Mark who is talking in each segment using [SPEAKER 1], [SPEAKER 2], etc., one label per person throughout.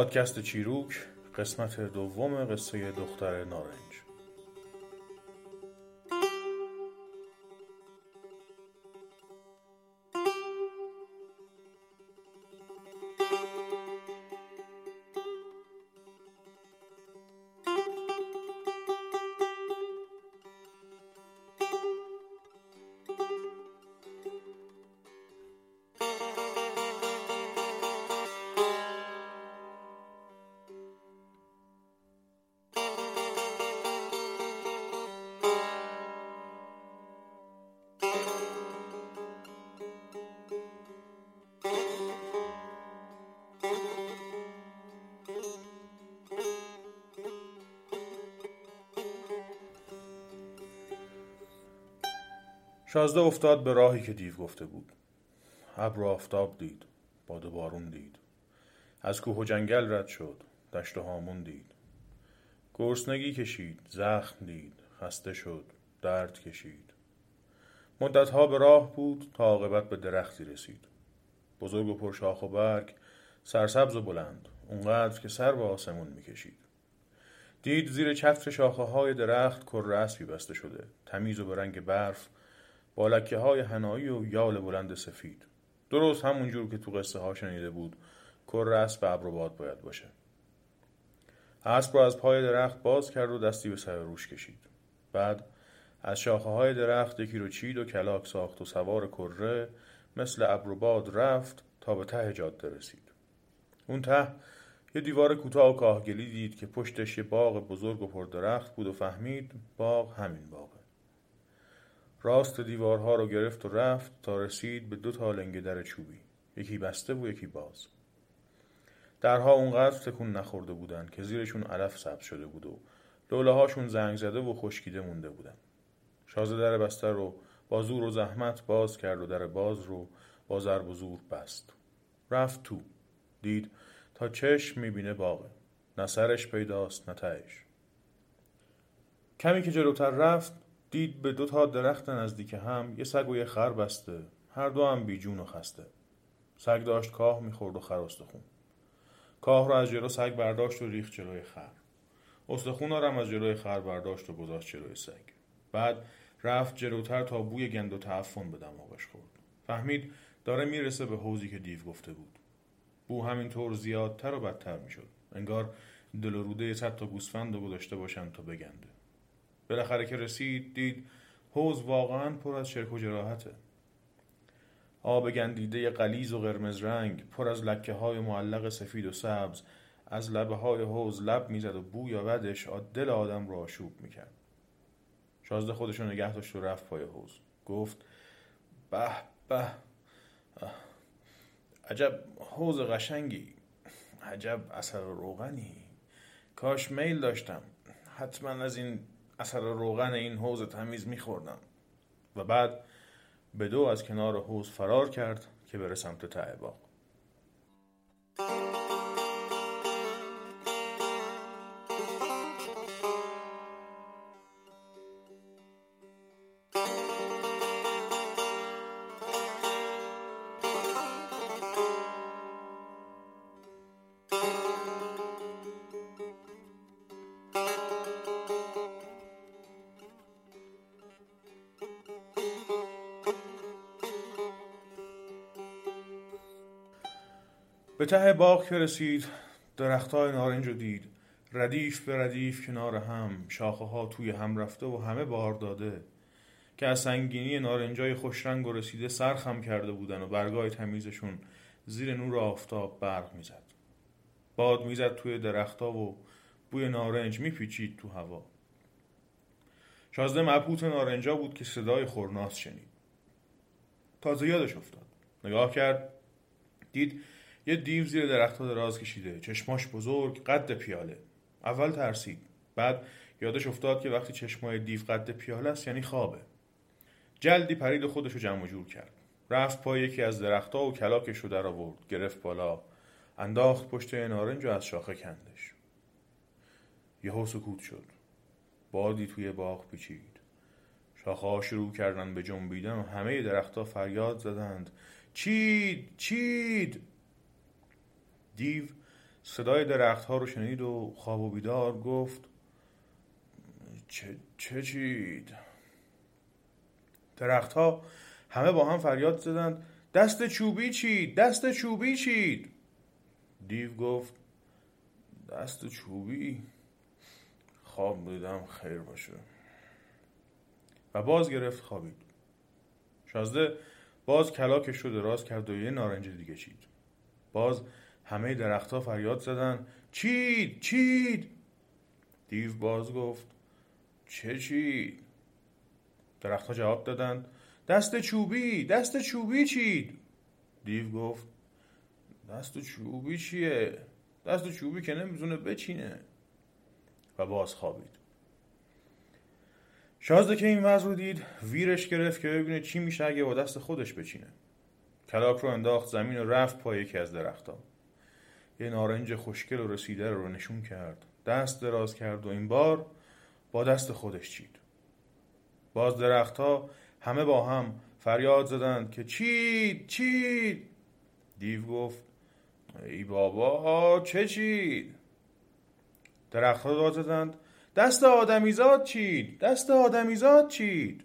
[SPEAKER 1] پادکست چیروک قسمت دوم قصه دختر نارنج. شازده افتاد به راهی که دیو گفته بود. ابر آفتاب دید باد بارون دید. از کوه و جنگل رد شد دشت و هامون دید. گرسنگی کشید زخم دید خسته شد درد کشید. مدتها به راه بود تا عاقبت به درختی رسید. بزرگ و پرشاخ و برگ سرسبز و بلند اونقدر که سر به آسمون می‌کشید. دید زیر چتر شاخه های درخت کر اسبی بسته شده تمیز و به رنگ برف با لکه های هنایی و یال بلند سفید. درست همونجور که تو قصه ها شنیده بود کر اسب ابر باد باید باشه. اسب رو از پای درخت باز کرد و دستی به سر روش کشید. بعد از شاخه های درخت یکی رو چید و کلاک ساخت و سوار کره مثل ابر باد رفت تا به ته جاده رسید. اون ته یه دیوار کوتاه و کاهگلی دید که پشتش یه باغ بزرگ و پردرخت بود و فهمید باغ همین باغه. راست دیوارها رو گرفت و رفت تا رسید به دو تا لنگ در چوبی. یکی بسته و یکی باز. درها اونقدر تکون نخورده بودن که زیرشون علف سبز شده بود و لوله هاشون زنگ زده و خشکیده مونده بودن. شازه در بسته رو با زور و زحمت باز کرد و در باز رو با ضرب و زور بست. رفت تو. دید تا چشم می‌بینه باغه نه سرش پیداست نه تهش. کمی که جلوتر رفت دید به دو تا درخت نزدیک هم یه سگ و یه خر بسته. هر دو هم بیجون و خسته. سگ داشت کاه می‌خورد و خر استخون. کاه رو از جلو سگ برداشت و ریخت جلوی خر. استخون هم از جلوی خر برداشت و گذاشت جلوی سگ. بعد رفت جلوتر تا بوی گند و تعفن به دماغش خورد. فهمید داره می‌رسه به حوزی که دیو گفته بود. بو همینطور زیادتر و بدتر می‌شد. انگار دل و روده صد تا گوسفند و گذاشته باشن تا بگنده. بالاخره که رسید دید حوز واقعا پر از شرک و جراحته. آب گندیده قلیز و قرمز رنگ پر از لکه های معلق سفید و سبز از لبه های حوز لب می‌زد و بوی یا بدش دل آدم را آشوب می‌کرد. شازده خودشو نگه داشت و رفت پای حوز گفت به به عجب حوز قشنگی عجب اثر روغنی کاش میل داشتم حتما از این اثر روغن این حوز تمیز میخوردم و بعد به دو از کنار حوز فرار کرد که بره سمت ته باغ. به ته باغ که رسید درختای نارنج رو دید. ردیف به ردیف کنار هم شاخه ها توی هم رفته و همه بار داده. که از سنگینی نارنجای خوشرنگ و رسیده سرخم کرده بودن و برگای تمیزشون زیر نور آفتاب برق می‌زد. باد می‌زد توی درختها و بوی نارنج میپیچید تو هوا. شازده مبهوت نارنجا بود که صدای خورناس شنید. تازه یادش افتاد. نگاه کرد دید یه دیو زیر درختها دراز کشیده. چشماش بزرگ قد پیاله. اول ترسید. بعد یادش افتاد که وقتی چشمای دیو قد پیاله است یعنی خوابه. جلدی پرید خودش رو جمع جور کرد. رفت پای یکی از درختها و کلاکش رو در آورد. گرفت بالا. انداخت پشت نارنج و از شاخه کندش. یهو سکوت شد. بادی توی باغ پیچید. شاخه شروع کردن به جنبیدن و همه درختها فریاد زدند. چید چید! دیو صدای درختها رو شنید و خواب و بیدار گفت چه, چه چید؟ درختها همه با هم فریاد زدند دست چوبی چید دست چوبی چید. دیو گفت دست چوبی؟ خواب بودم خیر باشه. و باز گرفت خوابید. شازده باز کلاکش رو دراز کرد و یه نارنج دیگه چید. باز همه درختها فریاد زدن. چید چید. دیو باز گفت چه چید؟ درختها جواب دادند دست چوبی دست چوبی چید. دیو گفت دست چوبی چیه؟ دست چوبی که نمی‌تونه بچینه. و باز خوابید. شازده که این وضع رو دید ویرش گرفت که ببینه چی میشه اگه با دست خودش بچینه. کلاک رو انداخت زمین و رفت پای یکی از درختها. یه نارنج خوشگل و رسیده رو نشون کرد. دست دراز کرد و این بار با دست خودش چید. باز درختها همه با هم فریاد زدند که چید چید. دیو گفت ای بابا چه چید؟ درختها داد زدند دست آدمیزاد چید دست آدمیزاد چید.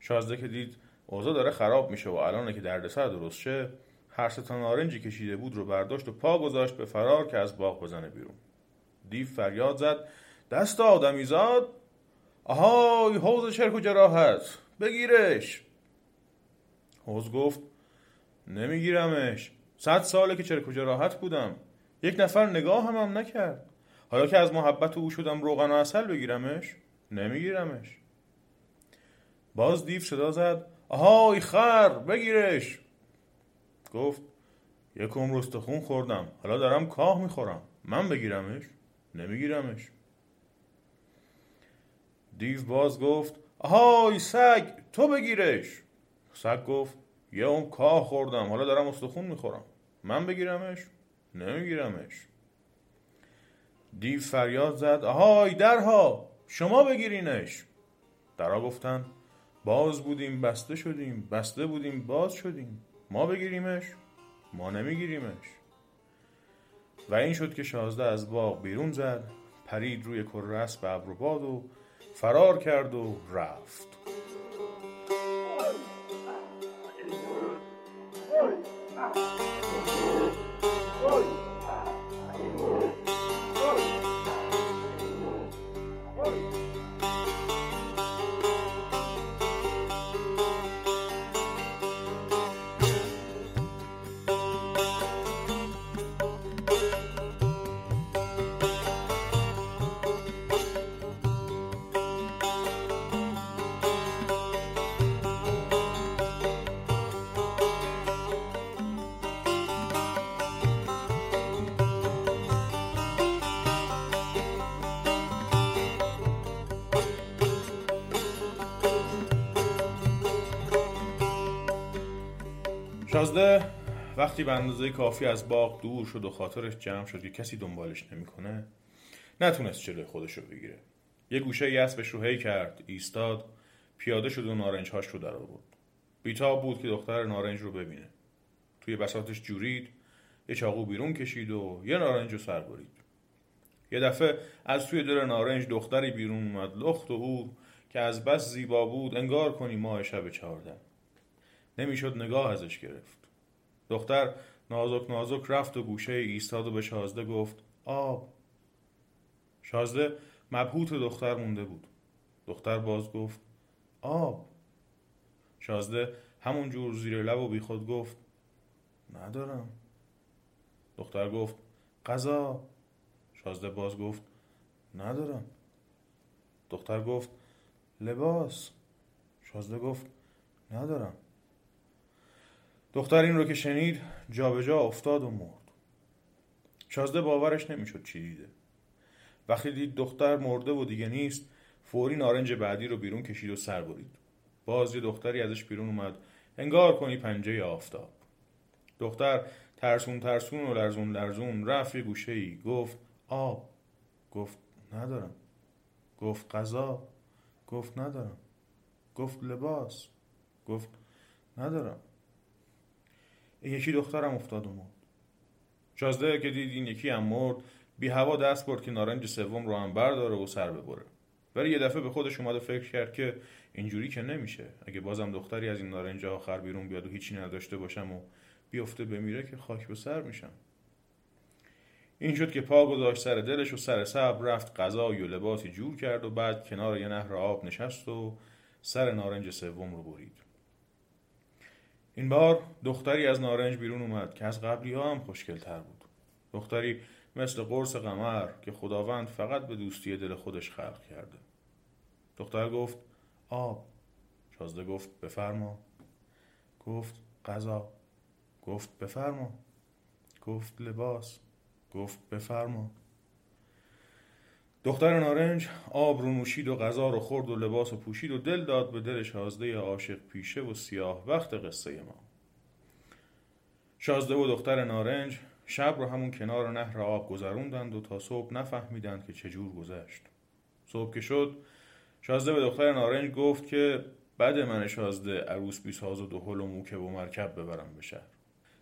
[SPEAKER 1] شازده که دید اوضاع داره خراب میشه و الانه که دردسر درست شه هر تا نارنجی کشیده بود رو برداشت و پا گذاشت به فرار که از باغ بزنه بیرون. دیو فریاد زد. دست آدمیزاد آهای حوز چرک و جراحت. بگیرش. حوز گفت نمیگیرمش. صد ساله که چرک و جراحت بودم. یک نفر نگاه هم, هم نکرد. حالا که از محبت او شدم روغن و اصل بگیرمش نمیگیرمش. باز دیو صدا زد. آهای خر بگیرش. گفت یک عمر استخون خوردم. حالا دارم کاه می‌خورم. من بگیرمش؟ نمیگیرمش. دیو باز گفت آهای سگ تو بگیرش. سگ گفت یه اون کاه خوردم. حالا دارم استخون می‌خورم. من بگیرمش؟ نمیگیرمش. دیو فریاد زد آهای درها شما بگیرینش. درها گفتن باز بودیم بسته شدیم بسته بودیم باز شدیم. ما بگیریمش ما نمیگیریمش و این شد که شازده از باغ بیرون زد پرید روی کره اسب ابر و باد و فرار کرد و رفت شازده وقتی به اندازه کافی از باغ دور شد و خاطرش جمع شد که کسی دنبالش نمی‌کنه نتونست جلوی خودش رو بگیره. یه گوشه اسبش رو هی کرد ایستاد پیاده شد و نارنج هاش رو در آورد. بیتاب بود که دختر نارنج رو ببینه. توی بساتش جورید یه چاقو بیرون کشید و یه نارنج رو سر برید. یه دفعه از توی دل نارنج دختری بیرون اومد لخت و او که از بس زیبا بود انگار کنی ماه شب چهارده. نمی‌شد نگاه ازش گرفت. دختر نازک نازک رفت و گوشه ایستاد و به شازده گفت آب. شازده مبهوت دختر مونده بود. دختر باز گفت آب. شازده همون جور زیر لب و بیخود گفت ندارم. دختر گفت غذا. شازده باز گفت ندارم. دختر گفت لباس. شازده گفت ندارم. دختر این رو که شنید جابجا جا افتاد و مرد. شازده باورش نمی‌شد چی دیده. وقتی دید دختر مرده و دیگه نیست فوری نارنج بعدی رو بیرون کشید و سر برید. باز یه دختری ازش بیرون اومد. انگار کنی پنجه آفتاب. دختر ترسون ترسون و لرزون لرزون رفت یه گوشه ای. گفت آب. گفت ندارم. گفت غذا. گفت ندارم. گفت لباس. گفت ندارم. یکی دخترم افتاد و مرد شازده که دید این یکی هم مرد بی هوا دست برد که نارنج سوم رو هم برداره و سر ببره. ولی یه دفعه به خودش اومد و فکر کرد که اینجوری که نمیشه. اگه بازم دختری از این نارنج آخر بیرون بیاد و هیچی نداشته باشم و بیفته بمیره که خاک به سر میشم. این شد که پا گذاشت سر دلش و سر صبر رفت غذای و لباسی جور کرد و بعد کنار یه نهر آب نشست و سر نارنج سوم رو برید. این بار دختری از نارنج بیرون اومد که از قبلی ها هم خوشگل تر بود. دختری مثل قرص قمر که خداوند فقط به دوستی دل خودش خلق کرده. دختر گفت آب. شازده گفت بفرما. گفت غذا. گفت بفرما. گفت لباس. گفت بفرما. دختر نارنج آب رو نوشید و غذا رو خورد و لباس رو پوشید و دل داد به دل شازده عاشق پیشه و سیاه وقت قصه ما. شازده و دختر نارنج شب رو همون کنار نهر آب گذروندند و تا صبح نفهمیدند که چجور گذشت. صبح که شد شازده به دختر نارنج گفت که بعد من شازده عروس بیساز و دهل و موکب و مرکب ببرم به شهر.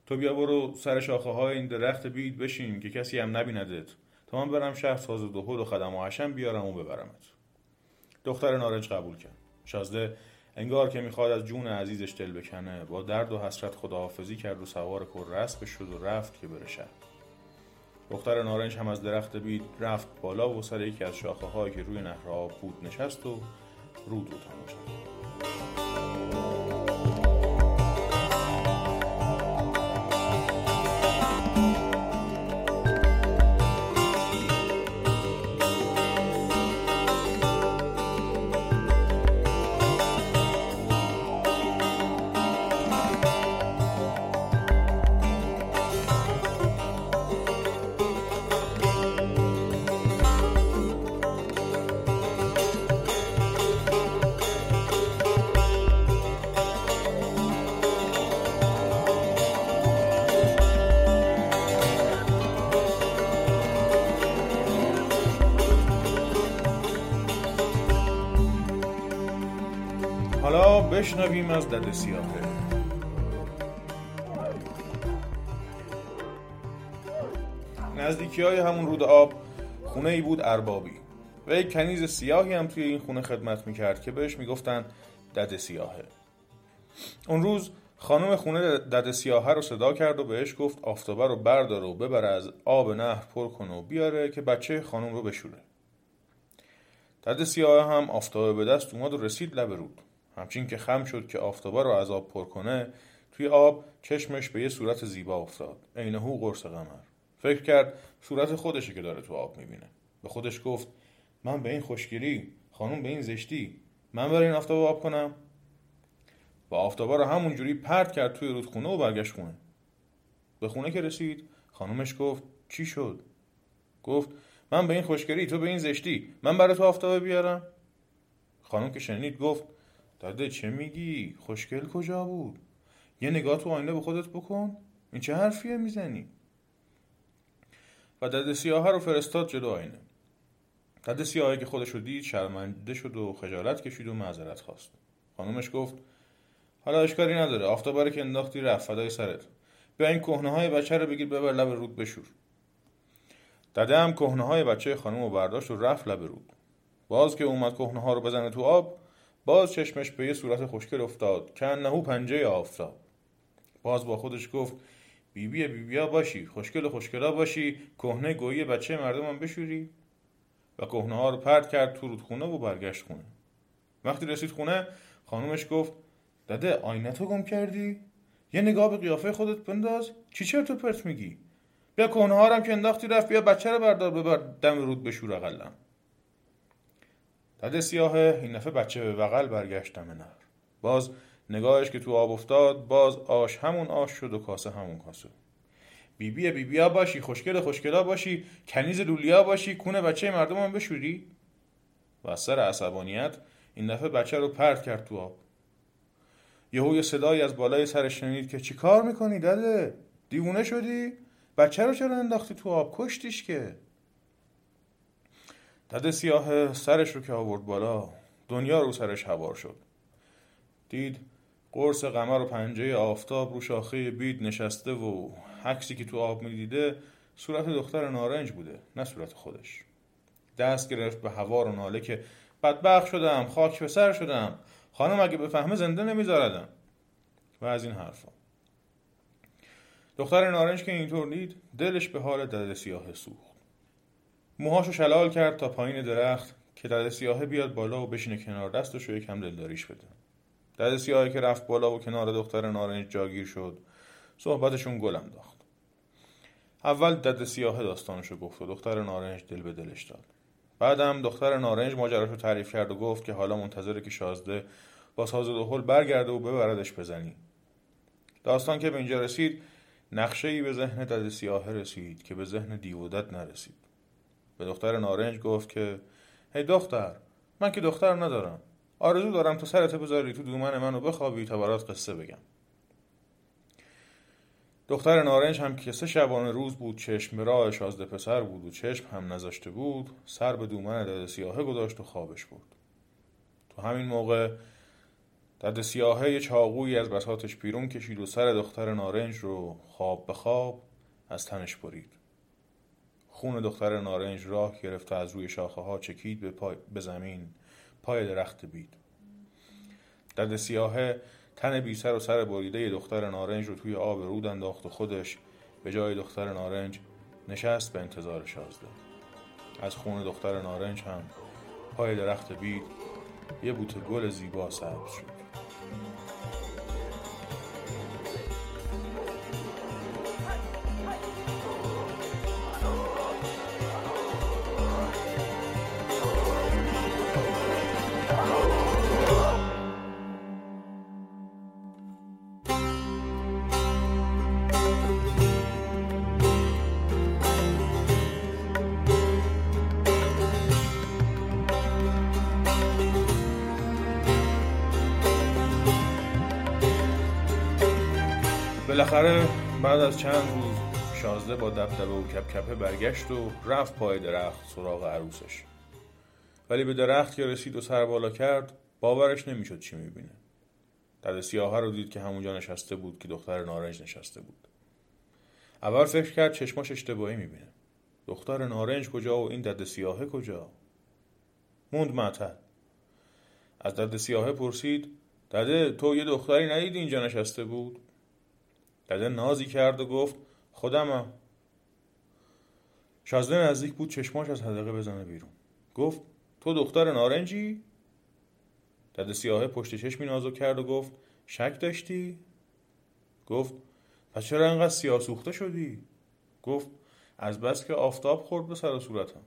[SPEAKER 1] تو بیا برو سر شاخه های این درخت بید بشین که کسی هم نبیندت. تا من برم شهر ساز و و خدم و حشم بیارم و ببرمت. دختر نارنج قبول کرد. شازده انگار که می‌خواد از جون عزیزش دل بکنه. با درد و حسرت خداحافظی کرد و سوار کر شد و رفت که بره شهر. دختر نارنج هم از درخت بید رفت بالا و سر یکی از شاخه هایی که روی نهر آب بود نشست و رود رو تماشا بشنویم از دد سیاهه. نزدیکی های همون رود آب خونه ای بود اربابی. و یک کنیز سیاهی هم توی این خونه خدمت می‌کرد که بهش می‌گفتن دد سیاهه. اون روز خانم خونه دد سیاهه رو صدا کرد و بهش گفت آفتابه رو بردار و ببر از آب نهر پر کن و بیاره که بچه خانم رو بشوره. دد سیاهه هم آفتابه به دست اومد و رسید لب رود. همچین که خم شد که آفتابا رو از آب پر کنه توی آب چشمش به یه صورت زیبا افتاد. عینهو قرص قمر. فکر کرد صورت خودشه که داره تو آب می‌بینه. به خودش گفت من به این خوشگیری خانم به این زشتی من برای این آفتابا آب کنم؟ و آفتابا رو همونجوری پرت کرد توی رودخونه و برگشت خونه. به خونه که رسید خانومش گفت چی شد؟ گفت من به این خوشگری تو به این زشتی من برای تو آفتابه بیارم. خانم که شنید گفت داده چه میگی؟ خوشگل کجا بود؟ یه نگاه تو آینه به خودت بکن. این چه حرفیه می‌زنی؟ و دد سیاه رو فرستاد جلو آینه. دد سیاهی که خودش رو دید شرمنده شد و خجالت کشید و معذرت خواست. خانومش گفت حالا اشکاری نداره. آفتاباره که انداختی رفت. فدای سرت. بیا این کهنه های بچه رو بگیر ببر لب رود بشور. دده هم کهنه های بچه خانم رو برداشت و رفت لب رود. باز که اومد کهنه ها رو بزنه تو آب باز چشمش به یه صورت خوشگل افتاد که انهو پنجه آفتاب. باز با خودش گفت بیبی بیبیا باشی خوشگل خوشگلا باشی کهنه گویی بچه مردمم بشوری. و کهنه ها رو پرد کرد تو رودخونه و برگشت خونه. وقتی رسید خونه خانومش گفت داده آینه تو گم کردی؟ یه نگاه به قیافه خودت بنداز چی چرت تو پرت میگی؟ بیا کهنه ها که انداختی رفت بیا بچه رو بردار ببر دم رود بشور اقلم دد سیاه این دفعه بچه به بغل برگشت دم نهر باز نگاهش که تو آب افتاد باز آش همون آش شد و کاسه همون کاسه. بیبی بیبیا باشی خوشگل خوشگلا باشی کنیز لولیا باشی کونه بچه مردم هم بشوری. و از سر عصبانیت این دفعه بچه رو پرت کرد تو آب. یهو یه صدایی از بالای سرش شنید که چی کار می‌کنی داده دیوونه شدی؟ بچه رو چرا انداختی تو آب؟ کشتیش که؟ دده سیاه سرش رو که آورد بالا دنیا رو سرش هوار شد. دید قرص قمر و پنجه آفتاب رو شاخه بید نشسته و عکسی که تو آب می‌دیده صورت دختر نارنج بوده نه صورت خودش. دست گرفت به هوا رو ناله که بدبخ شدم خاک به سر شدم. خانم اگه بفهمه زنده نمیذاردم. و از این حرفا. دختر نارنج که اینطور دید دلش به حال دد سیاه سوخت. موهاشو شلال کرد تا پایین درخت که دد سیاه بیاد بالا و بشینه کنار دستش و یکم دلداریش بده. دد سیاهی که رفت بالا و کنار دختر نارنج جاگیر شد صحبتشون گل انداخت اول دد سیاه داستانشو گفت و دختر نارنج دل به دلش داد. بعدم دختر نارنج ماجراشو تعریف کرد و گفت که حالا منتظره که شازده با ساز دهل برگرده و ببردش بزنی داستان که به اینجا رسید نقشه ای به ذهن دد سیاه رسید که به ذهن دیودت نرسید. به دختر نارنج گفت که هی دختر من که دختر ندارم. آرزو دارم تو سرت بذاری تو دومن منو بخوابی تا برات قصه بگم. دختر نارنج هم که سه شبانه روز بود چشم به راه شازده پسر بود و چشم هم نذاشته بود سر به دومن دد سیاهه گذاشت و خوابش بود تو همین موقع دد سیاهه چاقویی از بساتش پیرون کشید و سر دختر نارنج رو خواب به خواب از تنش برید. خون دختر نارنج راه گرفت و از روی شاخه ها چکید به, پای به زمین. پای درخت بید. دد سیاهه تن بی سر و سر بریده دختر نارنج رو توی آب رود انداخت و خودش به جای دختر نارنج نشست به انتظار شازده. از خون دختر نارنج هم پای درخت بید یه بوته گل زیبا سبز شد. بالاخره بعد از چند روز شازده با دبدبه و کپکپه برگشت و رفت پای درخت سراغ عروسش. ولی به درخت که رسید و سر بالا کرد باورش نمی‌شد چی می‌بینه. دد سیاه رو دید که همونجا نشسته بود که دختر نارنج نشسته بود. اول فکر کرد چشماش اشتباهی می‌بینه. دختر نارنج کجا و این دد سیاهه کجا؟ موند معطل. از دد سیاهه پرسید دده تو یه دختری ندیدی اینجا نشسته بود؟ دده نازی کرد و گفت خودمم شازده نزدیک بود چشماش از حدقه بزنه بیرون گفت تو دختر نارنجی؟ دده سیاهه پشت چشمی نازو کرد و گفت شک داشتی؟ گفت پس چرا انقدر سیاه سوخته شدی؟ گفت از بس که آفتاب خورد به سر و صورتم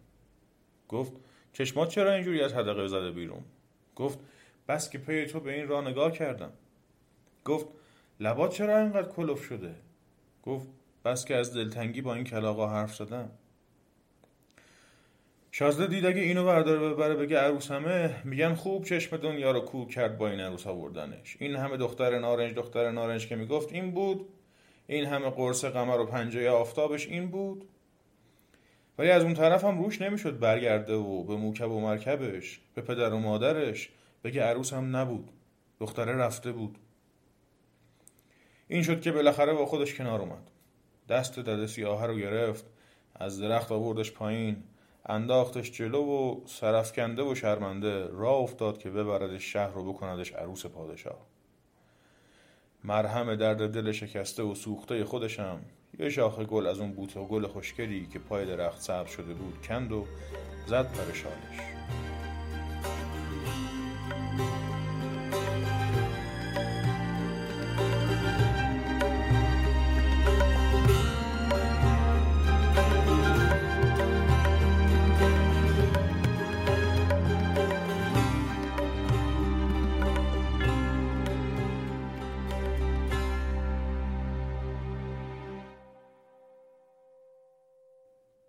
[SPEAKER 1] گفت چشمات چرا اینجوری از حدقه زده بیرون؟ گفت بس که پی تو به این راه نگاه کردم گفت لبات چرا اینقدر کلوف شده؟ گفت بس که از دلتنگی با این کلاقا حرف زدم. شازده دید اگه اینو برداره ببره بگه عروسمه میگن خوب چشم دنیا رو کو کرد با این عروس آوردنش. این همه دختر نارنج دختر نارنج که می‌گفت این بود. این همه قرص قمر و پنجه آفتابش این بود. ولی از اون طرف هم روش نمی‌شد برگرده و به موکب و مرکبش به پدر و مادرش بگه عروس هم نبود. دختره رفته بود. این شد که بالاخره با خودش کنار اومد. دست دده سیاه رو گرفت از درخت آوردش پایین انداختش جلو و سرفکنده و شرمنده راه افتاد که ببردش شهر رو بکندش عروس پادشاه. مرهم درد دل شکسته و سوخته خودشم یه شاخه گل از اون بوته گل خوشگلی که پای درخت سبز شده بود کند و زد پرشانش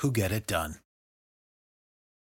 [SPEAKER 2] who get it done.